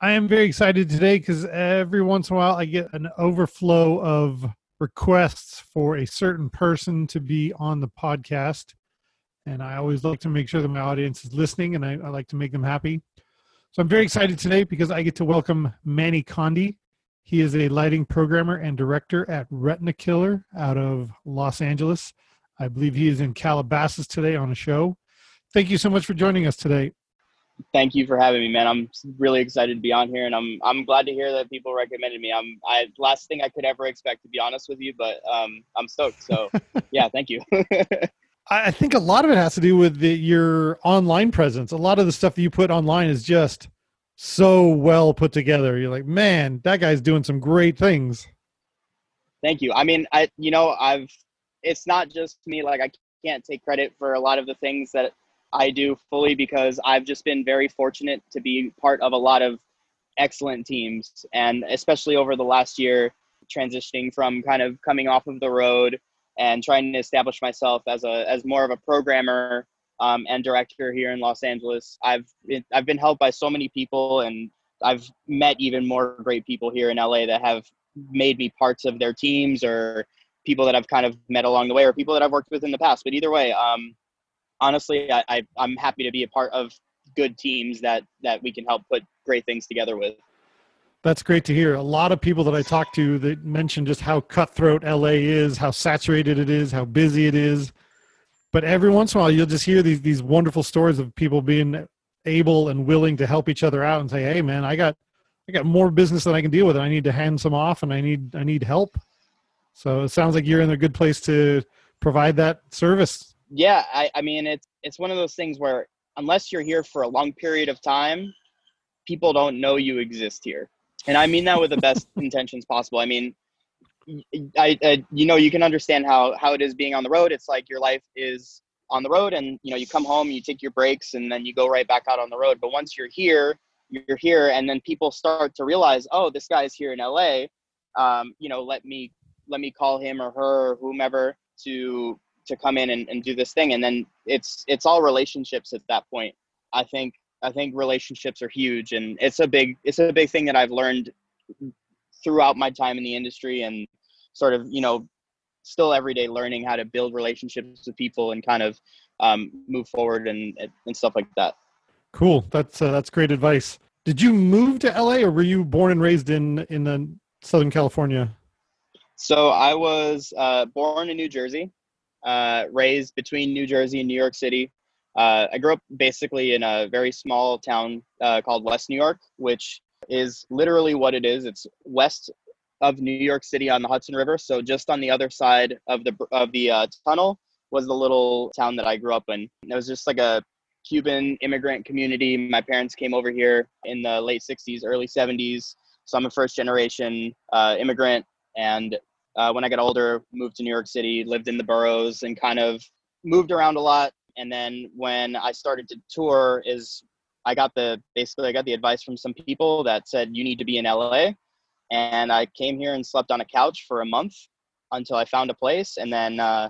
I am very excited today because every once in a while I get an overflow of requests for a certain person to be on the podcast. And I always like to make sure that my audience is listening and I, I like to make them happy. So I'm very excited today because I get to welcome Manny Conde. He is a lighting programmer and director at Retina Killer out of Los Angeles. I believe he is in Calabasas today on a show. Thank you so much for joining us today. Thank you for having me, man. I'm really excited to be on here, and I'm I'm glad to hear that people recommended me. I'm I last thing I could ever expect, to be honest with you, but um, I'm stoked. So, yeah, thank you. I think a lot of it has to do with the, your online presence. A lot of the stuff that you put online is just so well put together. You're like, man, that guy's doing some great things. Thank you. I mean, I you know, I've it's not just me. Like, I can't take credit for a lot of the things that I do fully because I've just been very fortunate to be part of a lot of excellent teams, and especially over the last year, transitioning from kind of coming off of the road and trying to establish myself as a as more of a programmer um, and director here in Los Angeles. I've I've been helped by so many people, and I've met even more great people here in LA that have made me parts of their teams or people that I've kind of met along the way or people that I've worked with in the past. But either way, um, honestly, I, I I'm happy to be a part of good teams that that we can help put great things together with. That's great to hear. A lot of people that I talk to that mention just how cutthroat LA is, how saturated it is, how busy it is but every once in a while you'll just hear these these wonderful stories of people being able and willing to help each other out and say hey man i got i got more business than i can deal with and i need to hand some off and i need i need help so it sounds like you're in a good place to provide that service yeah i, I mean it's it's one of those things where unless you're here for a long period of time people don't know you exist here and i mean that with the best intentions possible i mean I, I, you know, you can understand how how it is being on the road. It's like your life is on the road, and you know, you come home, you take your breaks, and then you go right back out on the road. But once you're here, you're here, and then people start to realize, oh, this guy's here in LA. Um, you know, let me let me call him or her or whomever to to come in and, and do this thing, and then it's it's all relationships at that point. I think I think relationships are huge, and it's a big it's a big thing that I've learned throughout my time in the industry and sort of you know still every day learning how to build relationships with people and kind of um, move forward and and stuff like that. Cool. That's uh, that's great advice. Did you move to LA or were you born and raised in in uh, Southern California? So I was uh, born in New Jersey, uh, raised between New Jersey and New York City. Uh, I grew up basically in a very small town uh, called West New York, which is literally what it is. It's west of New York City on the Hudson River. So just on the other side of the of the uh, tunnel was the little town that I grew up in. It was just like a Cuban immigrant community. My parents came over here in the late '60s, early '70s. So I'm a first generation uh, immigrant, and uh, when I got older, moved to New York City, lived in the boroughs, and kind of moved around a lot. And then when I started to tour, is I got the basically I got the advice from some people that said you need to be in LA and I came here and slept on a couch for a month until I found a place, and then uh,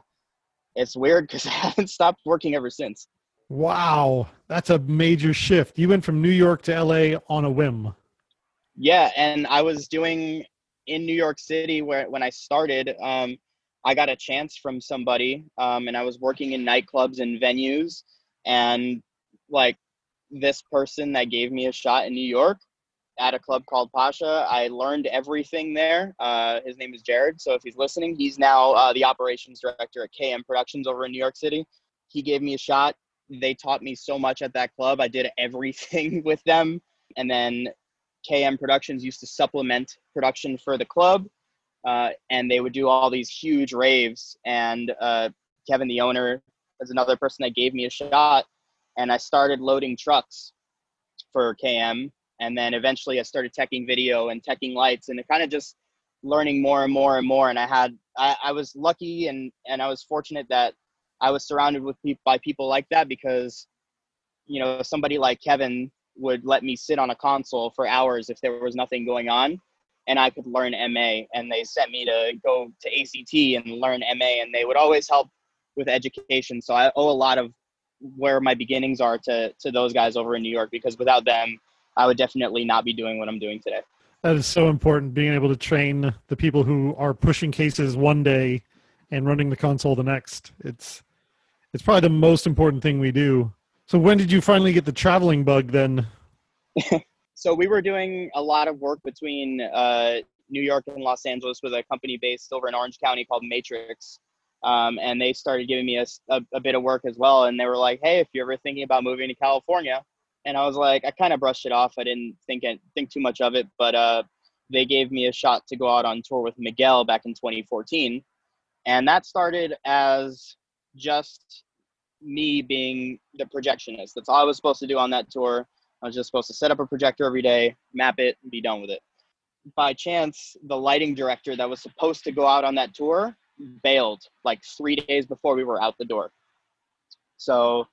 it's weird because I haven't stopped working ever since. Wow, that's a major shift. You went from New York to LA on a whim. Yeah, and I was doing in New York City where when I started, um, I got a chance from somebody, um, and I was working in nightclubs and venues, and like this person that gave me a shot in New York at a club called Pacha. I learned everything there. Uh, his name is Jared. So if he's listening, he's now uh, the operations director at KM Productions over in New York City. He gave me a shot. They taught me so much at that club. I did everything with them. And then KM Productions used to supplement production for the club. Uh, and they would do all these huge raves. And uh, Kevin, the owner, is another person that gave me a shot. And I started loading trucks for KM and then eventually I started teching video and teching lights, and it kind of just learning more and more and more. And I had I, I was lucky and and I was fortunate that I was surrounded with by people like that because you know somebody like Kevin would let me sit on a console for hours if there was nothing going on and I could learn MA and they sent me to go to ACT and learn MA and they would always help with education so I owe a lot of where my beginnings are to to those guys over in New York because without them I would definitely not be doing what I'm doing today. That is so important, being able to train the people who are pushing cases one day and running the console the next. It's it's probably the most important thing we do. So when did you finally get the traveling bug then? so we were doing a lot of work between uh, New York and Los Angeles with a company based over in Orange County called Matrix. Um, and they started giving me a, a, a, bit of work as well. And they were like, hey, if you're ever thinking about moving to California, and I was like, I kind of brushed it off. I didn't think think too much of it, but uh, they gave me a shot to go out on tour with Miguel back in 2014, and that started as just me being the projectionist. That's all I was supposed to do on that tour. I was just supposed to set up a projector every day, map it, and be done with it. By chance, the lighting director that was supposed to go out on that tour bailed like three days before we were out the door. So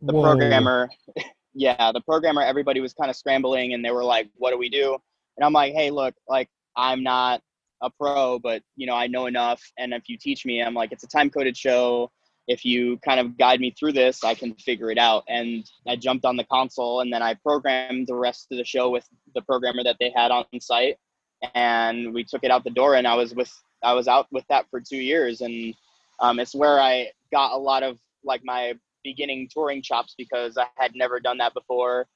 the Whoa. programmer yeah, the programmer, everybody was kind of scrambling and they were like, what do we do? And I'm like, hey, look, like, I'm not a pro, but, you know, I know enough. And if you teach me, I'm like, it's a time coded show. If you kind of guide me through this, I can figure it out. And I jumped on the console and then I programmed the rest of the show with the programmer that they had on site. And we took it out the door and I was with, I was out with that for two years. And um, it's where I got a lot of like my beginning touring chops because I had never done that before.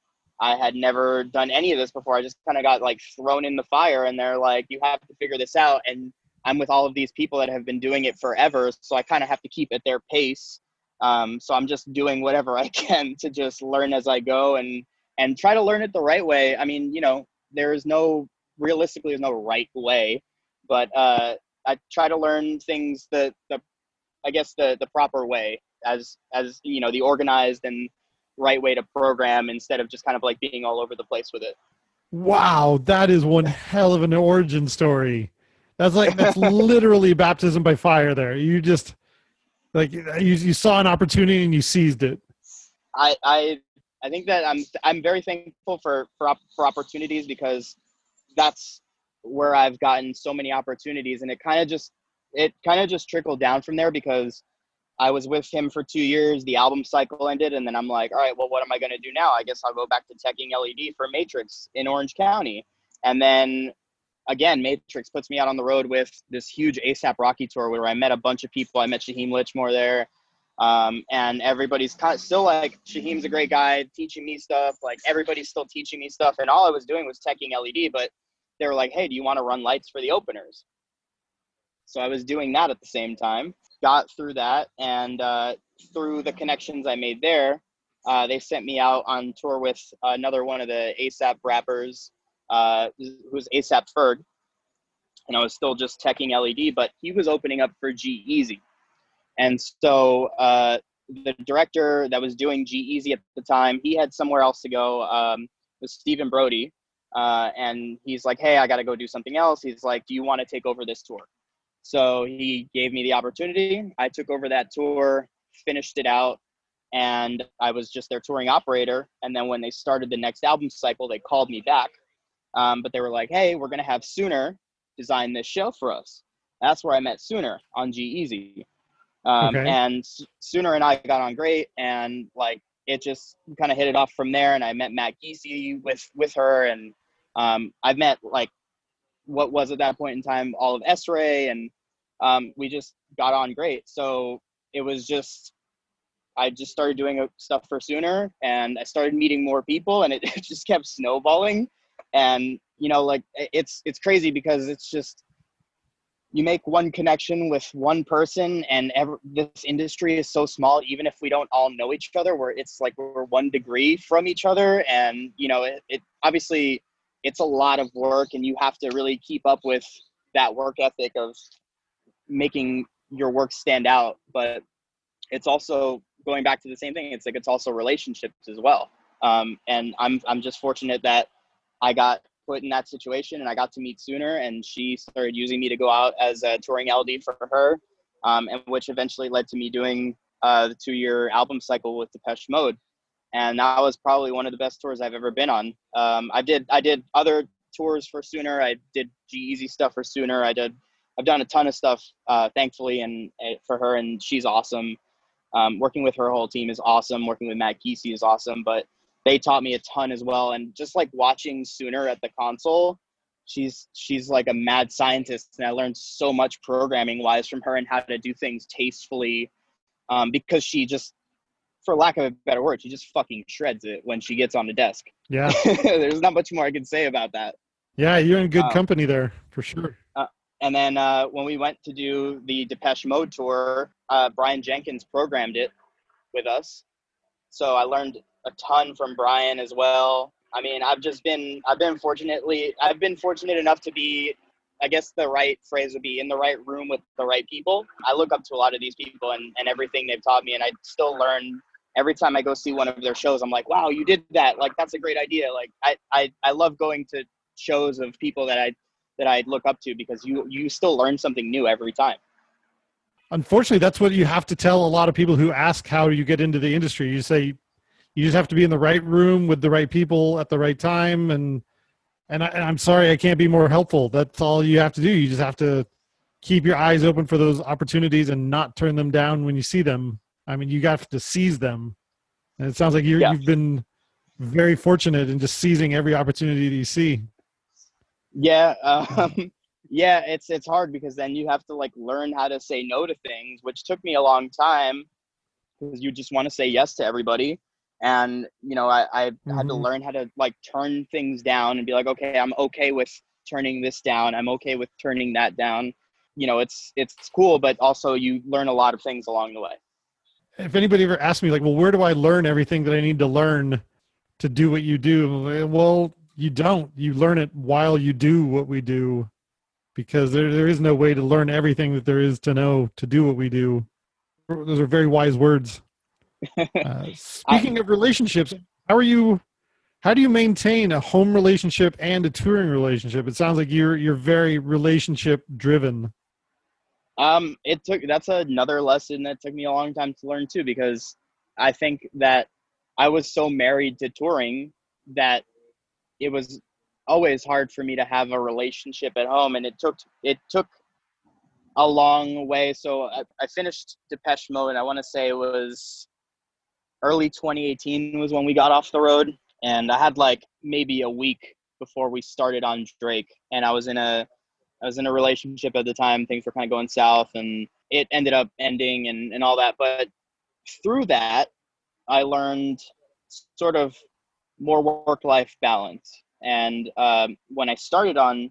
I had never done any of this before. I just kind of got like thrown in the fire and they're like, you have to figure this out. And I'm with all of these people that have been doing it forever. So I kind of have to keep at their pace. Um, so I'm just doing whatever I can to just learn as I go and, and try to learn it the right way. I mean, you know, there is no, realistically, there's no right way, but uh, I try to learn things the, the, I guess the, the proper way as as you know the organized and right way to program instead of just kind of like being all over the place with it. Wow, that is one hell of an origin story. That's like that's literally baptism by fire. There, you just like you, you saw an opportunity and you seized it. I I I think that I'm I'm very thankful for for for opportunities because that's where I've gotten so many opportunities, and it kind of just it kind of just trickled down from there because I was with him for two years. The album cycle ended, and then I'm like, all right, well, what am I going to do now? I guess I'll go back to teching LED for Matrix in Orange County. And then again, Matrix puts me out on the road with this huge ASAP Rocky tour where I met a bunch of people. I met Shaheem Lichmore there. Um, and everybody's kind of still like, Shaheem's a great guy teaching me stuff. Like, everybody's still teaching me stuff. And all I was doing was teching LED, but they were like, hey, do you want to run lights for the openers? So I was doing that at the same time got through that, and uh, through the connections I made there, uh, they sent me out on tour with another one of the ASAP rappers, uh, who's ASAP Ferg. And I was still just teching LED, but he was opening up for G-Eazy. And so uh, the director that was doing G-Eazy at the time, he had somewhere else to go. Um, was Stephen Brody, uh, and he's like, "Hey, I got to go do something else." He's like, "Do you want to take over this tour?" So he gave me the opportunity. I took over that tour, finished it out, and I was just their touring operator. And then when they started the next album cycle, they called me back. Um, but they were like, hey, we're going to have Sooner design this show for us. That's where I met Sooner on G-Eazy. Um, okay. And Sooner and I got on great, and like it just kind of hit it off from there. And I met Matt Geesey with with her, and um, I've met like what was at that point in time all of S-Ray, and um, we just got on great. So it was just I just started doing stuff for Sooner, and I started meeting more people, and it, it just kept snowballing. And you know like it's it's crazy because it's just you make one connection with one person and ever, this industry is so small even if we don't all know each other where it's like we're one degree from each other. And you know it, it obviously it's a lot of work and you have to really keep up with that work ethic of making your work stand out. But it's also going back to the same thing it's like it's also relationships as well. Um, and i'm i'm just fortunate that i got put in that situation and I got to meet Sooner and she started using me to go out as a touring LD for her, um, and which eventually led to me doing uh, the two year album cycle with Depeche Mode. And that was probably one of the best tours I've ever been on. Um, I did I did other tours for Sooner. I did G-Eazy stuff for Sooner. I did I've done a ton of stuff, uh, thankfully, and uh, for her, and she's awesome. Um, working with her whole team is awesome. Working with Matt Kesey is awesome. But they taught me a ton as well. And just like watching Sooner at the console, she's she's like a mad scientist, and I learned so much programming wise from her and how to do things tastefully, um, because she just, for lack of a better word, she just fucking shreds it when she gets on the desk. Yeah, there's not much more I can say about that. Yeah, you're in good um, company there for sure. Uh, and then uh, when we went to do the Depeche Mode tour, uh, Brian Jenkins programmed it with us. So I learned a ton from Brian as well. I mean, I've just been I've been fortunately I've been fortunate enough to be I guess the right phrase would be in the right room with the right people. I look up to a lot of these people and, and everything they've taught me and I still learn every time I go see one of their shows, I'm like, wow, you did that. Like that's a great idea. Like I, I, I love going to shows of people that I that I look up to because you you still learn something new every time. Unfortunately, that's what you have to tell a lot of people who ask how you get into the industry. You say you just have to be in the right room with the right people at the right time. And and, I, am sorry i can't be more helpful. That's all you have to do. You just have to keep your eyes open for those opportunities and not turn them down when you see them. I mean you got to seize them. And it sounds like you yeah. you've been very fortunate in just seizing every opportunity that you see. Yeah um, yeah it's it's hard because then you have to like learn how to say no to things which took me a long time because you just want to say yes to everybody and you know i, I mm-hmm. had to mm-hmm. learn how to like turn things down and be like okay i'm okay with turning this down. I'm okay with turning that down. You know it's it's cool but also you learn a lot of things along the way. If anybody ever asks me like well where do i learn everything that i need to learn to do what you do? Well you don't. You learn it while you do what we do because there, there is no way to learn everything that there is to know to do what we do. Those are very wise words uh, speaking I, of relationships, how are you? How do you maintain a home relationship and a touring relationship? It sounds like you're you're very relationship driven. Um, it took that's another lesson that took me a long time to learn too, because I think that I was so married to touring that it was always hard for me to have a relationship at home, and it took it took a long way. So I, I finished Depeche Mode. I want to say it was early 2018 was when we got off the road, and I had like maybe a week before we started on Drake, and I was in a I was in a relationship at the time. Things were kind of going south, and it ended up ending and and all that. But through that, I learned sort of more work life balance. And um, when I started on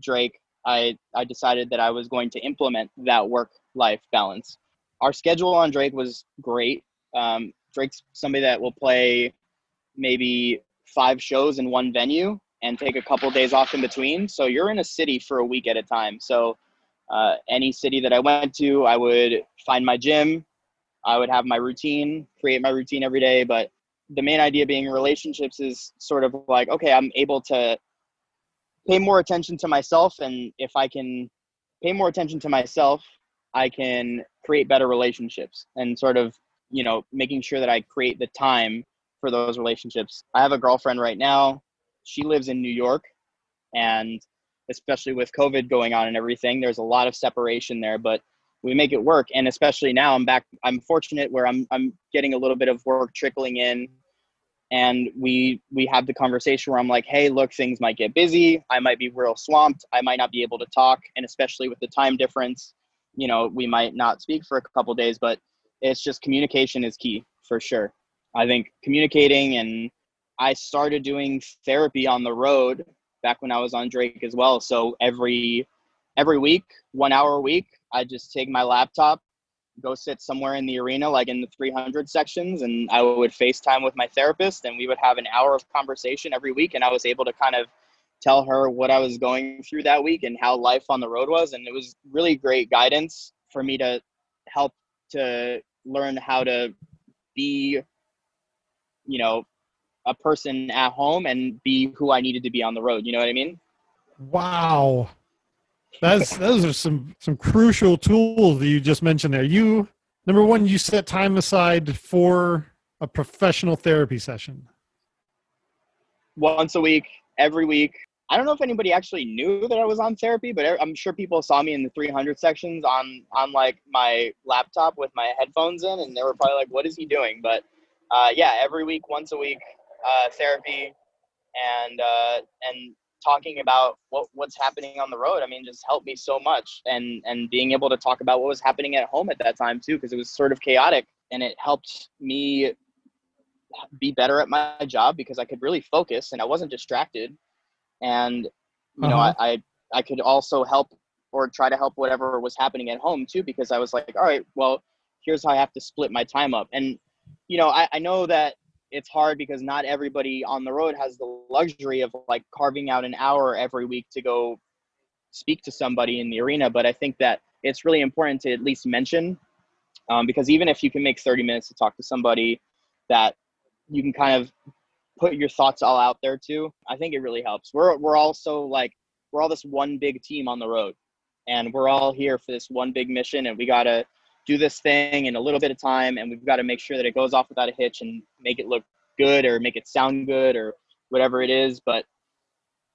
Drake, I I decided that I was going to implement that work life balance. Our schedule on Drake was great. Um, Drake's somebody that will play maybe five shows in one venue and take a couple days off in between. So you're in a city for a week at a time. So uh, any city that I went to, I would find my gym. I would have my routine, create my routine every day. But the main idea being relationships is sort of like, okay, I'm able to pay more attention to myself. And if I can pay more attention to myself, I can create better relationships and sort of you know, making sure that I create the time for those relationships. I have a girlfriend right now. She lives in New York, and especially with COVID going on and everything, there's a lot of separation there, but we make it work. And especially now, I'm back. I'm fortunate where I'm I'm getting a little bit of work trickling in, and we we have the conversation where I'm like, hey, look, things might get busy. I might be real swamped. I might not be able to talk, and especially with the time difference, you know, we might not speak for a couple days, but it's just communication is key for sure. I think communicating and I started doing therapy on the road back when I was on Drake as well. So every every week, one hour a week, I just take my laptop, go sit somewhere in the arena, like in the 300 sections, and I would FaceTime with my therapist, and we would have an hour of conversation every week. And I was able to kind of tell her what I was going through that week and how life on the road was. And it was really great guidance for me to help to learn how to be, you know, a person at home and be who I needed to be on the road. You know what I mean? Wow. That's those are some some crucial tools that you just mentioned there. You number one, you set time aside for a professional therapy session. Once a week, every week. I don't know if anybody actually knew that I was on therapy, but I'm sure people saw me in the 300 sections on on like my laptop with my headphones in, and they were probably like, "What is he doing?" But uh, yeah, every week, once a week, uh, therapy, and uh, and talking about what what's happening on the road. I mean, just helped me so much, and and being able to talk about what was happening at home at that time too, because it was sort of chaotic, and it helped me be better at my job because I could really focus and I wasn't distracted, and you uh-huh. know I, I I could also help or try to help whatever was happening at home too because I was like, all right, well, here's how I have to split my time up, and you know I, I know that it's hard because not everybody on the road has the luxury of like carving out an hour every week to go speak to somebody in the arena but i think that it's really important to at least mention um, because even if you can make 30 minutes to talk to somebody that you can kind of put your thoughts all out there too i think it really helps. We're, we're also like we're all this one big team on the road and we're all here for this one big mission and we got to do this thing in a little bit of time and we've got to make sure that it goes off without a hitch and make it look good or make it sound good or whatever it is but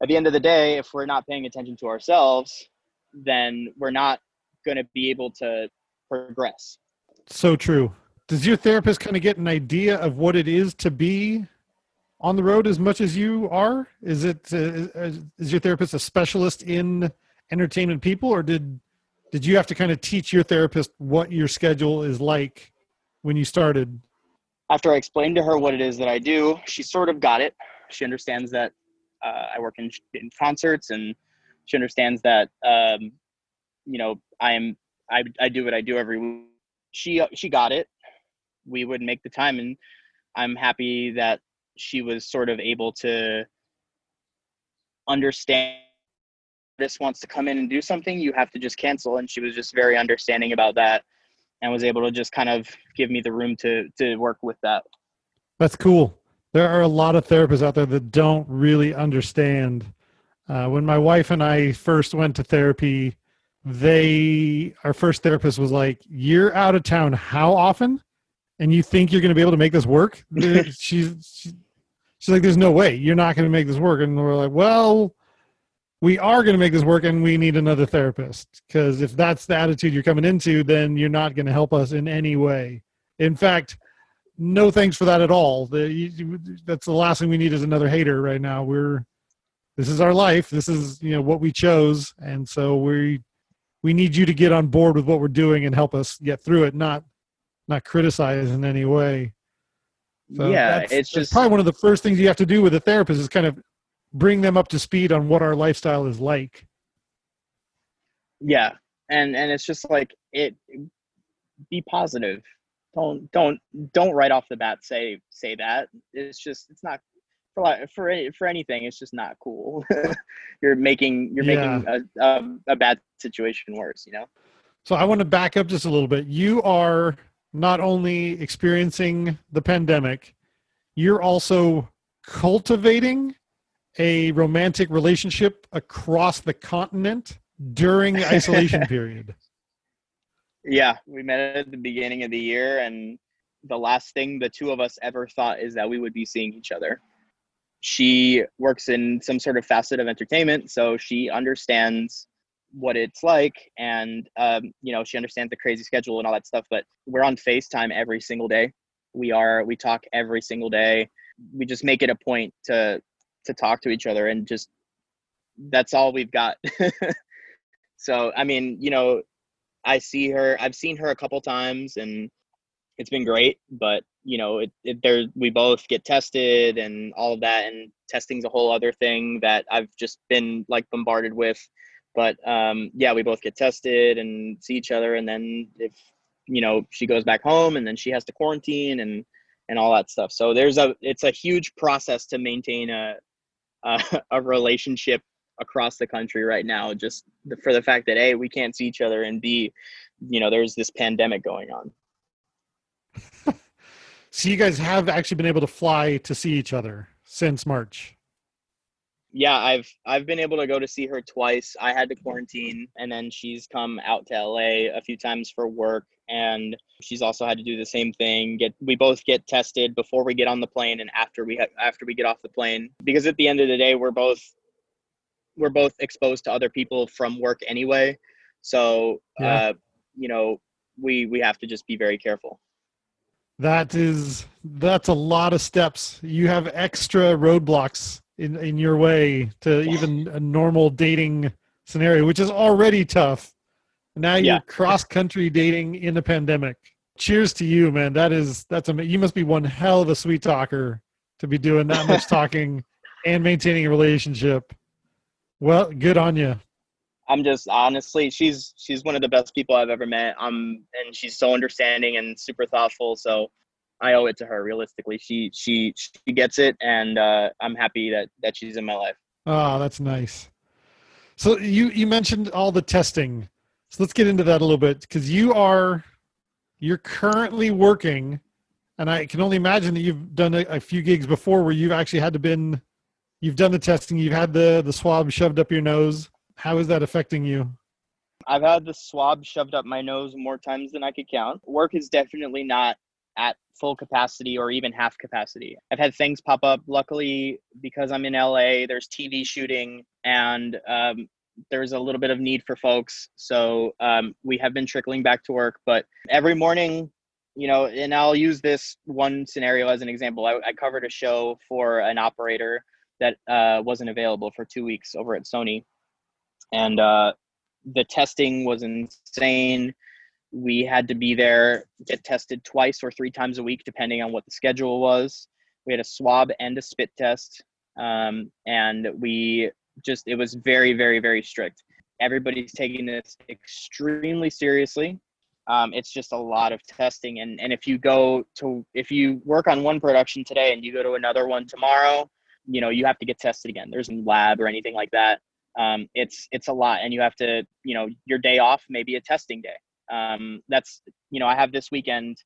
at the end of the day if we're not paying attention to ourselves then we're not going to be able to progress. So true. Does your therapist kind of get an idea of what it is to be on the road as much as you are is it uh, is your therapist a specialist in entertainment people or did did you have to kind of teach your therapist what your schedule is like when you started? After I explained to her what it is that I do, she sort of got it. She understands that uh, I work in, in concerts, and she understands that um, you know I am I, I do what I do every week. She she got it. We would make the time, and I'm happy that she was sort of able to understand this wants to come in and do something, you have to just cancel. And she was just very understanding about that and was able to just kind of give me the room to to work with that. That's cool. There are a lot of therapists out there that don't really understand. Uh, when my wife and I first went to therapy, they our first therapist was like, "You're out of town. How often? And you think you're going to be able to make this work?" she's she, she's like, "There's no way. You're not going to make this work." And we're like, "Well." we are going to make this work and we need another therapist. Because if that's the attitude you're coming into then you're not going to help us in any way. In fact no thanks for that at all. The, that's the last thing we need is another hater right now. We're this is our life. This is you know what we chose. And so we we need you to get on board with what we're doing and help us get through it not not criticize in any way so yeah it's just probably one of the first things you have to do with a therapist is kind of bring them up to speed on what our lifestyle is like. Yeah and and it's just like it be positive. Don't don't don't right off the bat say say that. It's just it's not for for for anything it's just not cool. You're making you're yeah. making a, a, a bad situation worse you know? So i want to back up just a little bit. You are not only experiencing the pandemic you're also cultivating a romantic relationship across the continent during the isolation period. Yeah, we met at the beginning of the year, and the last thing the two of us ever thought is that we would be seeing each other. She works in some sort of facet of entertainment, so she understands what it's like and um, you know she understands the crazy schedule and all that stuff but we're on facetime every single day we are we talk every single day we just make it a point to to talk to each other and just that's all we've got so i mean you know i see her i've seen her a couple times and it's been great, but you know, it, it there we both get tested and all of that, and testing's a whole other thing that I've just been like bombarded with. But um, yeah, we both get tested and see each other, and then if you know she goes back home, and then she has to quarantine and and all that stuff. So there's a it's a huge process to maintain a a, a relationship across the country right now, just for the fact that a we can't see each other, and b you know there's this pandemic going on. so you guys have actually been able to fly to see each other since March. Yeah, I've I've been able to go to see her twice. I had to quarantine and then she's come out to LA a few times for work and she's also had to do the same thing. Get we both get tested before we get on the plane and after we ha- after we get off the plane because at the end of the day we're both we're both exposed to other people from work anyway. So, yeah. uh, you know, we we have to just be very careful. That is that's a lot of steps. You have extra roadblocks in in your way to even a normal dating scenario, which is already tough. Now you're yeah. cross country dating in the pandemic. Cheers to you, man. That is that's a you must be one hell of a sweet talker to be doing that much talking and maintaining a relationship. Well, good on you. I'm just honestly, she's she's one of the best people I've ever met. Um, and she's so understanding and super thoughtful. So I owe it to her. Realistically, she she she gets it, and uh, I'm happy that that she's in my life. Oh, that's nice. So you you mentioned all the testing. So let's get into that a little bit because you are you're currently working, and I can only imagine that you've done a, a few gigs before where you've actually had to been you've done the testing, you've had the the swab shoved up your nose how is that affecting you? I've had the swab shoved up my nose more times than I could count. Work is definitely not at full capacity or even half capacity. I've had things pop up. Luckily, because I'm in LA, there's TV shooting and um, there's a little bit of need for folks. So um, we have been trickling back to work. But every morning, you know, and I'll use this one scenario as an example. I, I covered a show for an operator that uh, wasn't available for two weeks over at Sony and uh, the testing was insane. We had to be there, get tested twice or three times a week, depending on what the schedule was. We had a swab and a spit test, um, and we just it was very, very, very strict. Everybody's taking this extremely seriously. Um, it's just a lot of testing, and and if you go to if you work on one production today and you go to another one tomorrow, you know you have to get tested again. There's no lab or anything like that um, it's it's a lot and you have to you know your day off maybe a testing day um, that's you know i have this weekend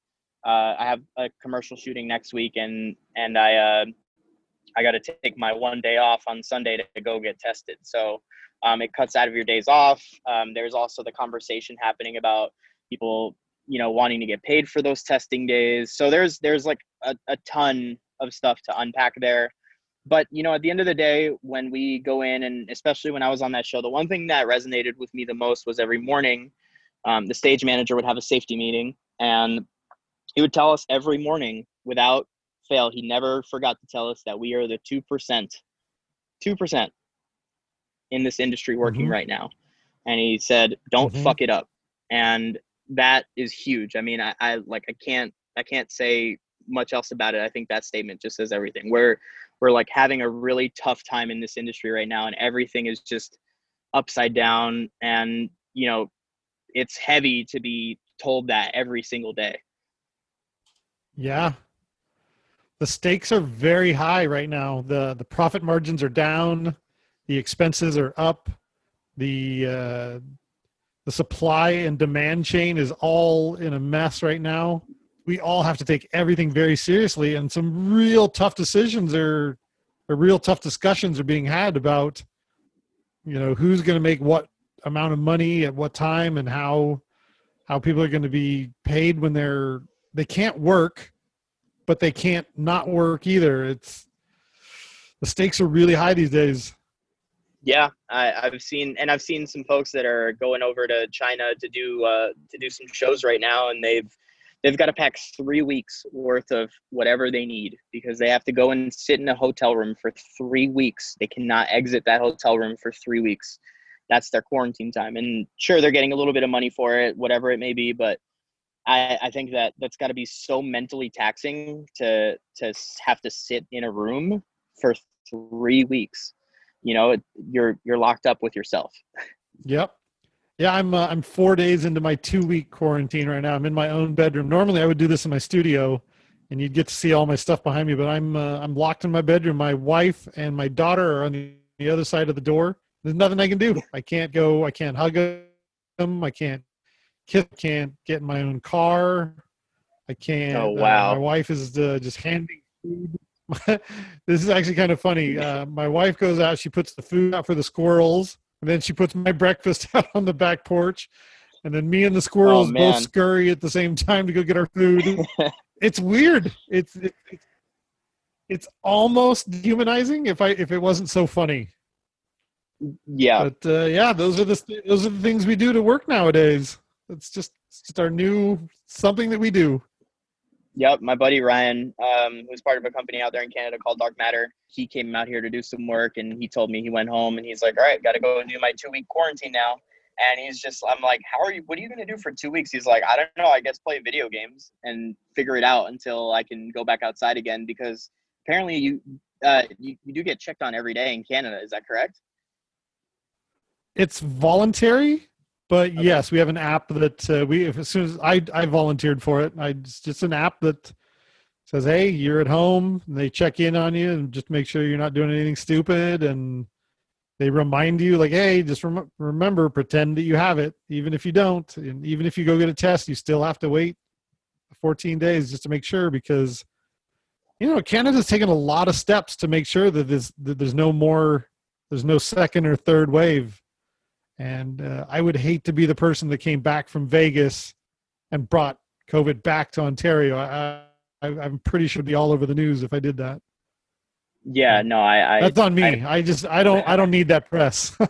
uh, i have a commercial shooting next week and and i uh, i got to take my one day off on sunday to go get tested. So um, it cuts out of your days off. Um, there's also the conversation happening about people you know wanting to get paid for those testing days. So there's there's like a, a ton of stuff to unpack there. But you know at the end of the day when we go in and especially when i was on that show the one thing that resonated with me the most was every morning um, the stage manager would have a safety meeting and he would tell us every morning without fail he never forgot to tell us that we are the 2% 2% in this industry working mm-hmm. right now. And he said don't mm-hmm. fuck it up. And that is huge. I mean I, I like i can't i can't say much else about it. I think that statement just says everything. We're we're like having a really tough time in this industry right now and everything is just upside down. And you know it's heavy to be told that every single day. Yeah. The stakes are very high right now. The the profit margins are down. The expenses are up. The uh the supply and demand chain is all in a mess right now. We all have to take everything very seriously and some real tough decisions are or real tough discussions are being had about you know who's going to make what amount of money at what time and how how people are going to be paid when they're they can't work but they can't not work either it's the stakes are really high these days yeah I, i've seen and i've seen some folks that are going over to china to do uh, to do some shows right now and they've they've got to pack three weeks worth of whatever they need because they have to go and sit in a hotel room for three weeks. They cannot exit that hotel room for three weeks. That's their quarantine time. And sure, they're getting a little bit of money for it, whatever it may be. But I, I think that that's got to be so mentally taxing to to have to sit in a room for three weeks. You know, you're you're locked up with yourself. Yep. Yeah, I'm uh, I'm four days into my two week quarantine right now. I'm in my own bedroom. Normally, I would do this in my studio, and you'd get to see all my stuff behind me. But I'm uh, I'm locked in my bedroom. My wife and my daughter are on the, the other side of the door. There's nothing I can do. I can't go. I can't hug them. I can't kiss. Can't get in my own car. I can't. Oh wow! Uh, my wife is uh, just handing food. this is actually kind of funny. Uh, my wife goes out. She puts the food out for the squirrels, and then she puts my breakfast out on the back porch. And then me and the squirrels Oh, both scurry at the same time to go get our food. it's weird. It's it's it's almost dehumanizing if I if it wasn't so funny. Yeah, But uh, yeah, those are the those are the things we do to work nowadays. It's just it's just our new something that we do. Yep, my buddy Ryan, um, who's part of a company out there in Canada called Dark Matter, he came out here to do some work, and he told me he went home and he's like, "All right, got to go and do my two week quarantine now." And he's just, I'm like, "How are you? What are you gonna do for two weeks?" He's like, "I don't know. I guess play video games and figure it out until I can go back outside again." Because apparently you, uh, you, you do get checked on every day in Canada. Is that correct? It's voluntary, but Okay. yes, we have an app that uh, we as soon as I I volunteered for it. I it's just an app that says, "Hey, you're at home." And they check in on you and just make sure you're not doing anything stupid and they remind you like, "Hey, just rem- remember pretend that you have it even if you don't. And even if you go get a test, you still have to wait 14 days just to make sure because you know, Canada's taken a lot of steps to make sure that there's that there's no more there's no second or third wave. And uh, I would hate to be the person that came back from Vegas and brought COVID back to Ontario. I, I, I'm pretty sure it'd be all over the news if I did that. Yeah, no, I, I That's on me. I, just I don't I don't need that press.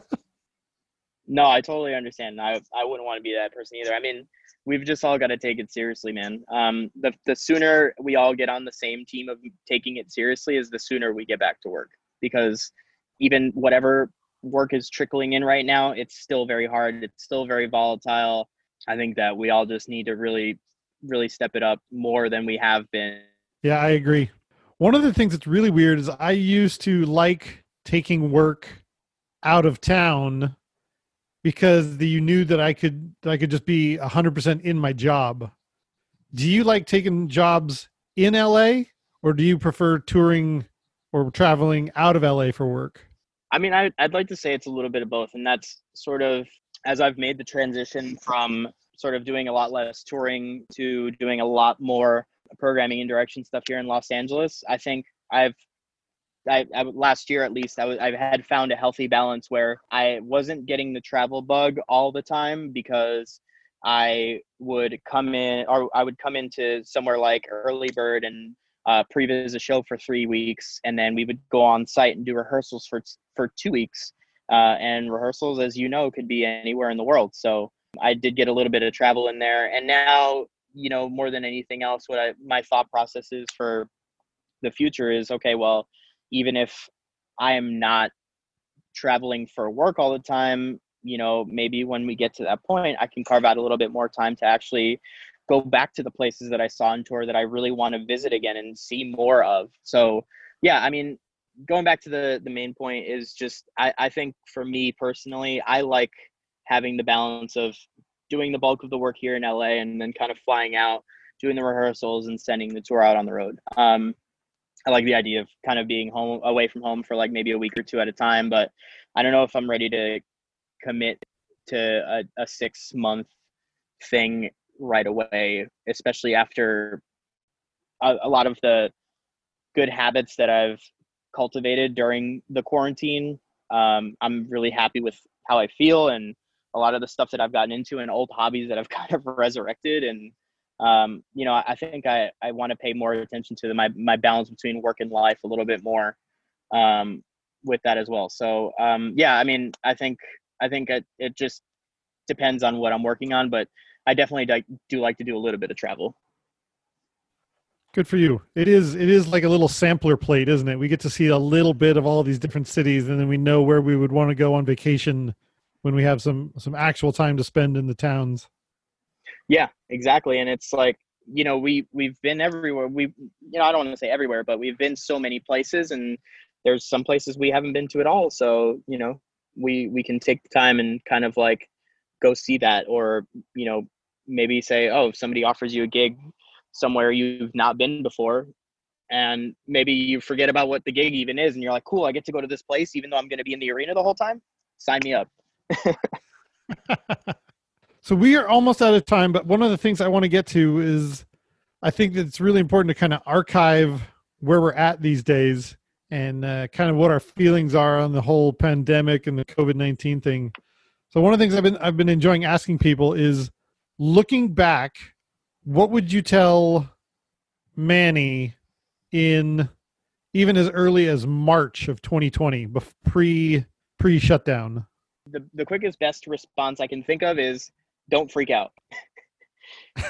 No, I totally understand. I I wouldn't want to be that person either. I mean, we've just all got to take it seriously, man. Um, the the sooner we all get on the same team of taking it seriously is the sooner we get back to work. Because even whatever work is trickling in right now, it's still very hard. It's still very volatile. I think that we all just need to really, really step it up more than we have been. yeah, I agree. One of the things that's really weird is I used to like taking work out of town because the, you knew that I could that I could just be 100% in my job. Do you like taking jobs in LA or do you prefer touring or traveling out of LA for work? I mean, I, I'd like to say it's a little bit of both. And that's sort of as I've made the transition from sort of doing a lot less touring to doing a lot more programming and direction stuff here in Los Angeles. I think I've, I, I last year at least, I, I had found a healthy balance where I wasn't getting the travel bug all the time because I would come in or I would come into somewhere like Early Bird and uh, previs a show for three weeks, and then we would go on site and do rehearsals for for two weeks. Uh, and rehearsals, as you know, could be anywhere in the world. So I did get a little bit of travel in there, and now you know more than anything else, what I my thought process is for the future is okay. Well, even if I am not traveling for work all the time, you know, maybe when we get to that point, I can carve out a little bit more time to actually go back to the places that I saw on tour that I really want to visit again and see more of. So, yeah, I mean, going back to the the main point is just I, I think for me personally, I like having the balance of doing the bulk of the work here in LA and then kind of flying out, doing the rehearsals and sending the tour out on the road. Um, I like the idea of kind of being home away from home for like maybe a week or two at a time, but I don't know if I'm ready to commit to a, a six month thing right away, especially after a, a lot of the good habits that I've cultivated during the quarantine. Um, I'm really happy with how I feel and a lot of the stuff that I've gotten into and old hobbies that I've kind of resurrected. And, um, you know, I think I, I want to pay more attention to the, my, my balance between work and life a little bit more um, with that as well. So, um, yeah, I mean, I think, I think it, it just depends on what I'm working on, but I definitely do like to do a little bit of travel. Good for you. It is it is like a little sampler plate, isn't it? We get to see a little bit of all these different cities and then we know where we would want to go on vacation when we have some some actual time to spend in the towns. Yeah, exactly. And it's like, you know, we we've been everywhere. We you know, I don't want to say everywhere, but we've been so many places and there's some places we haven't been to at all. So, you know, we we can take the time and kind of like go see that or, you know, maybe say, "Oh, if somebody offers you a gig somewhere you've not been before, and maybe you forget about what the gig even is and you're like cool i get to go to this place even though i'm going to be in the arena the whole time? Sign me up. So we are almost out of time but one of the things i want to get to is i think that it's really important to kind of archive where we're at these days and uh, kind of what our feelings are on the whole pandemic and the covid-19 thing. So one of the things i've been i've been enjoying asking people is looking back what would you tell manny in even as early as March of 2020, pre pre shutdown? The the quickest best response I can think of is don't freak out.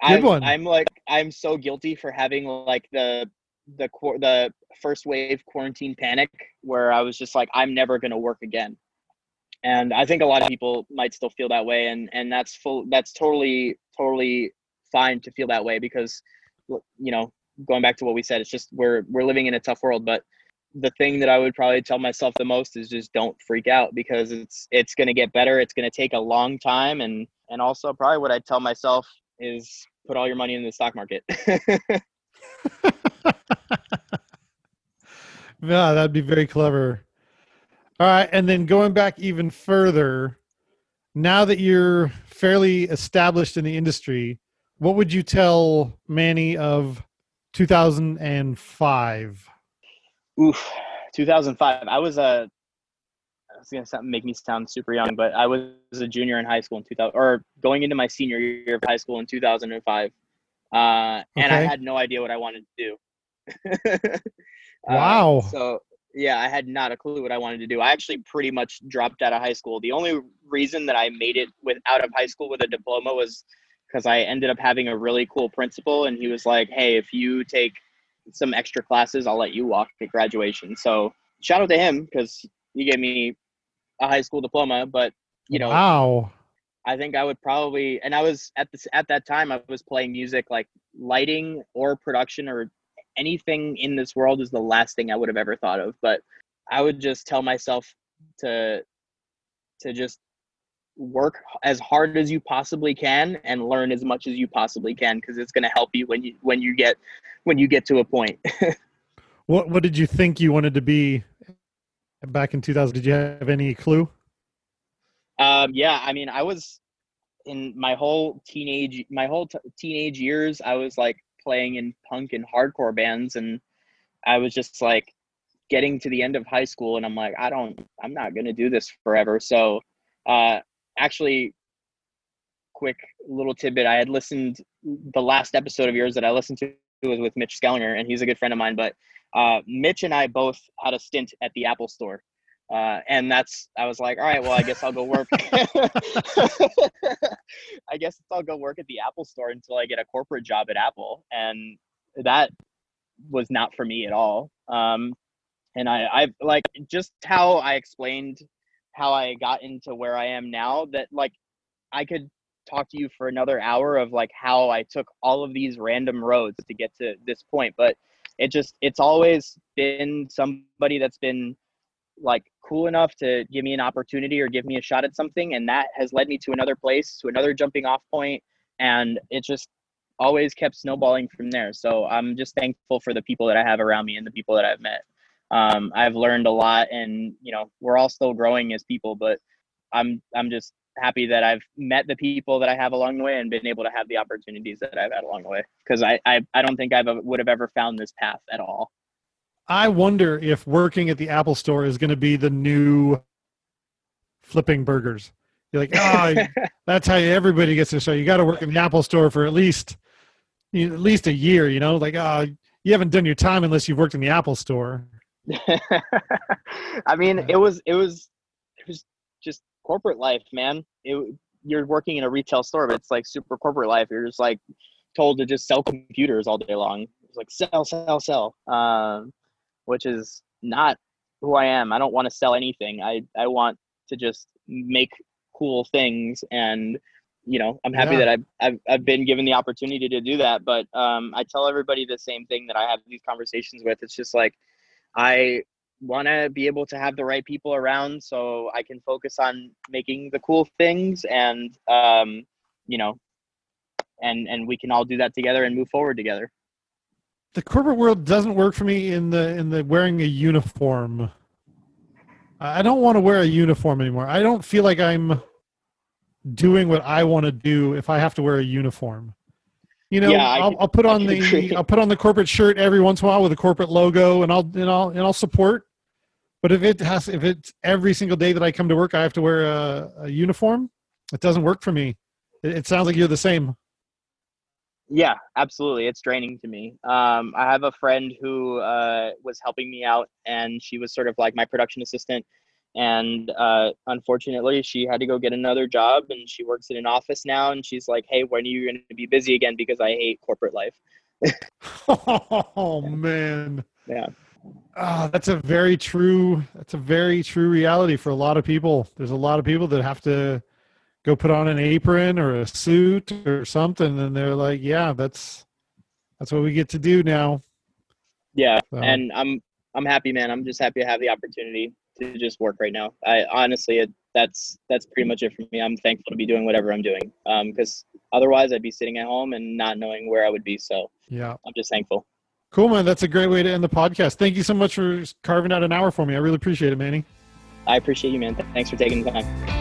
Good I'm, one. I'm like I'm so guilty for having like the the the first wave quarantine panic where I was just like I'm never going to work again. And I think a lot of people might still feel that way and and that's full that's totally totally fine to feel that way because you know going back to what we said it's just we're we're living in a tough world. But the thing that i would probably tell myself the most is just don't freak out because it's it's going to get better. It's going to take a long time. And and also probably what i tell myself is put all your money in the stock market. Yeah that'd be very clever all right and then going back even further now that you're fairly established in the industry what would you tell Manny of 2005? Oof, 2005. I was a. I was gonna sound, make me sound super young, but I was a junior in high school in 2000, or going into my senior year of high school in 2005, uh, and okay. I had no idea what I wanted to do. Uh, wow. Uh, so yeah, I had not a clue what I wanted to do. I actually pretty much dropped out of high school. The only reason that I made it with out of high school with a diploma was because I ended up having a really cool principal, and he was like, "Hey, if you take some extra classes, I'll let you walk at graduation." So shout out to him because he gave me a high school diploma. But you know, wow, I think I would probably, and I was at this at that time, I was playing music like lighting or production or anything in this world is the last thing I would have ever thought of. But I would just tell myself to to just work as hard as you possibly can and learn as much as you possibly can because it's going to help you when you when you get when you get to a point what what did you think you wanted to be back in 2000 did you have any clue um yeah i mean i was in my whole teenage my whole t- teenage years i was like playing in punk and hardcore bands and i was just like getting to the end of high school and i'm like i don't i'm not going to do this forever. So uh, actually quick little tidbit i had listened the last episode of yours that i listened to was with mitch skellinger and he's a good friend of mine but uh, mitch and i both had a stint at the apple store uh, and that's i was like all right well i guess i'll go work. I guess i'll go work at the apple store until i get a corporate job at apple and that was not for me at all. Um, and i i like just how i explained how I got into where I am now that like I could talk to you for another hour of like how I took all of these random roads to get to this point but it just it's always been somebody that's been like cool enough to give me an opportunity or give me a shot at something and that has led me to another place to another jumping off point and it just always kept snowballing from there so i'm just thankful for the people that i have around me and the people that i've met um, I've learned a lot, and you know we're all still growing as people. But I'm I'm just happy that I've met the people that I have along the way and been able to have the opportunities that I've had along the way. Because I, I I don't think I would have ever found this path at all. I wonder if working at the Apple Store is going to be the new flipping burgers. You're like, oh, that's how everybody gets to show. You got to work in the Apple Store for at least at least a year. You know, like, oh, you haven't done your time unless you've worked in the Apple Store. I mean, it was it was it was just corporate life, man. It, you're working in a retail store, but it's like super corporate life. You're just like told to just sell computers all day long. It's like sell, sell, sell, um, which is not who I am. I don't want to sell anything. I I want to just make cool things and you know i'm happy Yeah. that I've, I've i've been given the opportunity to do that but um i tell everybody the same thing that i have these conversations with it's just like i want to be able to have the right people around so i can focus on making the cool things and um you know and and we can all do that together and move forward together the corporate world doesn't work for me in the in the wearing a uniform. I don't want to wear a uniform anymore. I don't feel like I'm doing what I want to do if I have to wear a uniform. You know, Yeah, I'll, I'll put on the. I'll put on the corporate shirt every once in a while with a corporate logo, and I'll and I'll and I'll support. But if it has if it's every single day that I come to work, I have to wear a, a uniform. It doesn't work for me. It, it sounds like you're the same. Yeah, absolutely. It's draining to me. Um, I have a friend who uh, was helping me out, and she was sort of like my production assistant. And uh, unfortunately, she had to go get another job, and she works in an office now. And she's like, "Hey, when are you going to be busy again? Because I hate corporate life." Oh man. Yeah. Ah, that's a very true. That's a very true reality for a lot of people. There's a lot of people that have to go put on an apron or a suit or something, and they're like, "Yeah, that's that's what we get to do now." Yeah, So, and I'm I'm happy, man. I'm just happy to have the opportunity to just work right now. I honestly, it, that's that's pretty much it for me. I'm thankful to be doing whatever I'm doing, um, because otherwise I'd be sitting at home and not knowing where I would be. So yeah, I'm just thankful. cool, man. That's a great way to end the podcast. Thank you so much for carving out an hour for me. I really appreciate it, Manny. I appreciate you, man. Thanks for taking the time.